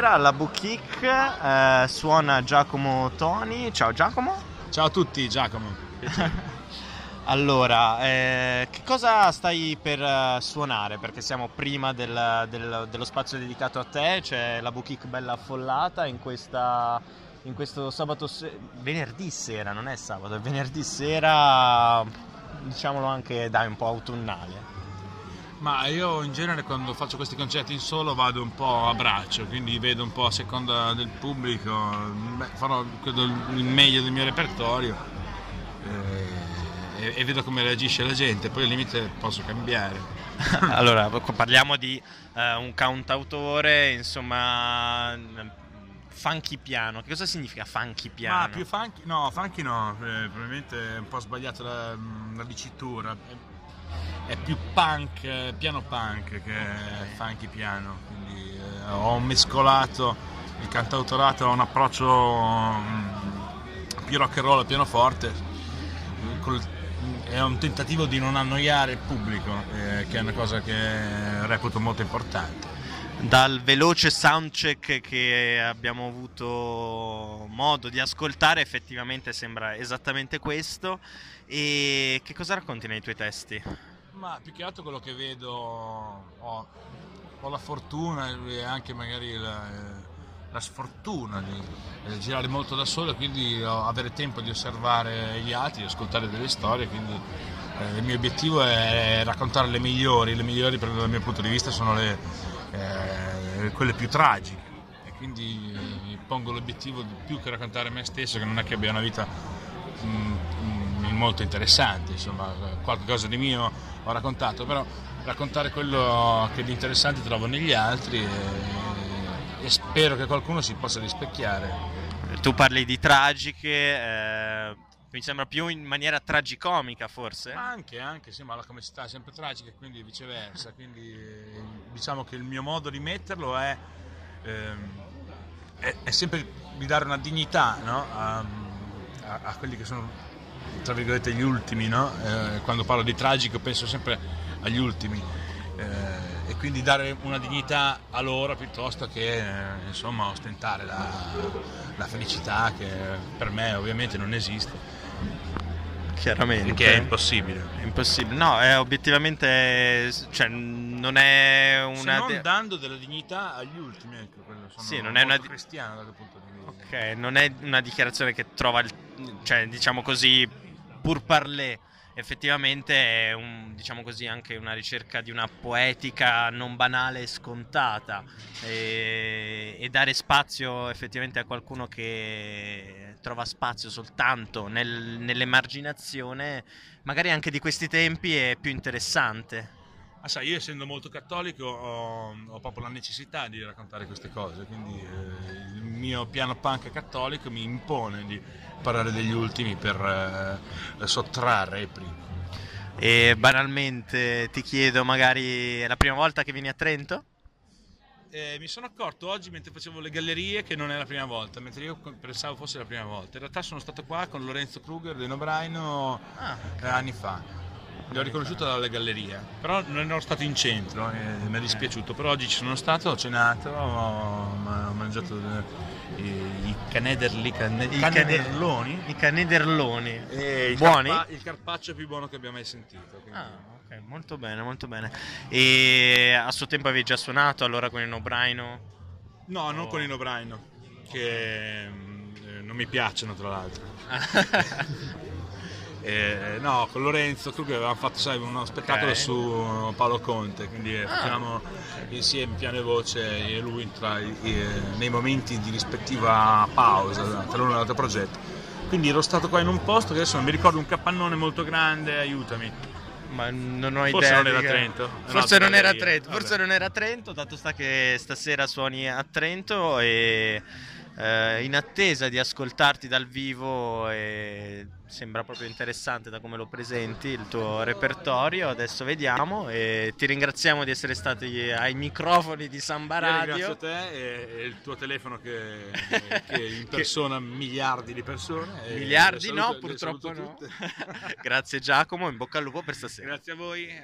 stasera alla Bookkick eh, suona Giacomo Toni. Ciao Giacomo. Ciao a tutti, Giacomo. allora, eh, che cosa stai per eh, suonare? Perché siamo prima del, del, dello spazio dedicato a te, c'è la Bookkick bella affollata in questa in questo sabato se- venerdì sera, non è sabato, è venerdì sera, diciamolo anche dai un po' autunnale. Ma io in genere quando faccio questi concerti in solo vado un po' a braccio, quindi vedo un po' a seconda del pubblico, beh, farò credo, il meglio del mio repertorio eh, e, e, vedo come reagisce la gente, poi al limite posso cambiare. allora, parliamo di uh, un cantautore, insomma, funky piano. Che cosa significa funky piano? Ma più funky, no, funky no, eh, probabilmente è un po' sbagliata la, la dicitura è più punk, eh, piano punk che funky piano, quindi eh, ho mescolato il cantautorato a un approccio mh, mm, più rock and roll al pianoforte, col, è un tentativo di non annoiare il pubblico, eh, che è una cosa che reputo molto importante. Dal veloce soundcheck che abbiamo avuto modo di ascoltare, effettivamente sembra esattamente questo. E che cosa racconti nei tuoi testi? Ma più che altro quello che vedo, ho, ho la fortuna e anche magari la, la sfortuna di, di, girare molto da solo quindi avere tempo di osservare gli altri, di ascoltare delle storie, quindi eh, il mio obiettivo è raccontare le migliori, le migliori dal mio punto di vista sono le, eh, quelle più tragiche. E quindi eh, pongo l'obiettivo di più che raccontare me stesso, che non è che abbia una vita mh, molto interessante, insomma qualcosa di mio ho raccontato, però raccontare quello che di interessante trovo negli altri e, e spero che qualcuno si possa rispecchiare. Tu parli di tragiche, eh, mi sembra più in maniera tragicomica forse? Anche, anche, sì, ma la comicità è sempre tragica e quindi viceversa, quindi diciamo che il mio modo di metterlo è, ehm, è, è sempre di dare una dignità no? a, a, a quelli che sono tra virgolette gli ultimi, no? eh, quando parlo di tragico penso sempre agli ultimi eh, e quindi dare una dignità a loro piuttosto che eh, insomma ostentare la, la, felicità che per me ovviamente non esiste. Chiaramente. Perché è impossibile. È impossibile. No, è obiettivamente. Cioè, non è una. Se non de- dando della dignità agli ultimi, ecco, quello sono sì, non è una cristiano da quel punto di vista. Ok, non è una dichiarazione che trova il. Cioè, diciamo così pur parler effettivamente è un, diciamo così, anche una ricerca di una poetica non banale e scontata. E, e, dare spazio effettivamente a qualcuno che trova spazio soltanto nel, nell'emarginazione magari anche di questi tempi è più interessante Ah, sai, io essendo molto cattolico ho, ho, proprio la necessità di raccontare queste cose, quindi eh, il mio piano punk cattolico mi impone di parlare degli ultimi per eh, sottrarre i primi. E banalmente ti chiedo, magari è la prima volta che vieni a Trento? Eh, mi sono accorto oggi mentre facevo le gallerie che non è la prima volta, mentre io pensavo fosse la prima volta. In realtà sono stato qua con Lorenzo Kruger di Nobraino ah, okay. anni fa li ho riconosciuto dalle gallerie, però non ero stato in centro, eh, mi è dispiaciuto, però oggi ci sono stato, ho cenato, ho, mangiato i, i canederli, cane, I canederloni, i canederloni, il buoni? Carpa, il carpaccio più buono che abbia mai sentito. Quindi. Ah, ok, molto bene, molto bene. E a suo tempo avevi già suonato allora con il Nobraino? No, oh. non con il Nobraino, che eh, non mi piacciono tra l'altro. Eh, no, con Lorenzo Krug avevamo fatto sai, uno spettacolo okay. su Paolo Conte, quindi ah. facciamo insieme piano e voce e lui tra, eh, nei momenti di rispettiva pausa tra l'uno e l'altro progetto. Quindi ero stato qua in un posto che adesso non mi ricordo un capannone molto grande, aiutami. Ma non ho forse idea. Non era Trento. Forse non era Trento. Forse non era Trento, tanto sta che stasera suoni a Trento e eh, in attesa di ascoltarti dal vivo e sembra proprio interessante da come lo presenti il tuo repertorio adesso vediamo e ti ringraziamo di essere stati ai microfoni di Samba Radio. Io ringrazio te e, il tuo telefono che, che impersona che... miliardi di persone miliardi saluto, no purtroppo no. grazie Giacomo in bocca al lupo per stasera. Grazie a voi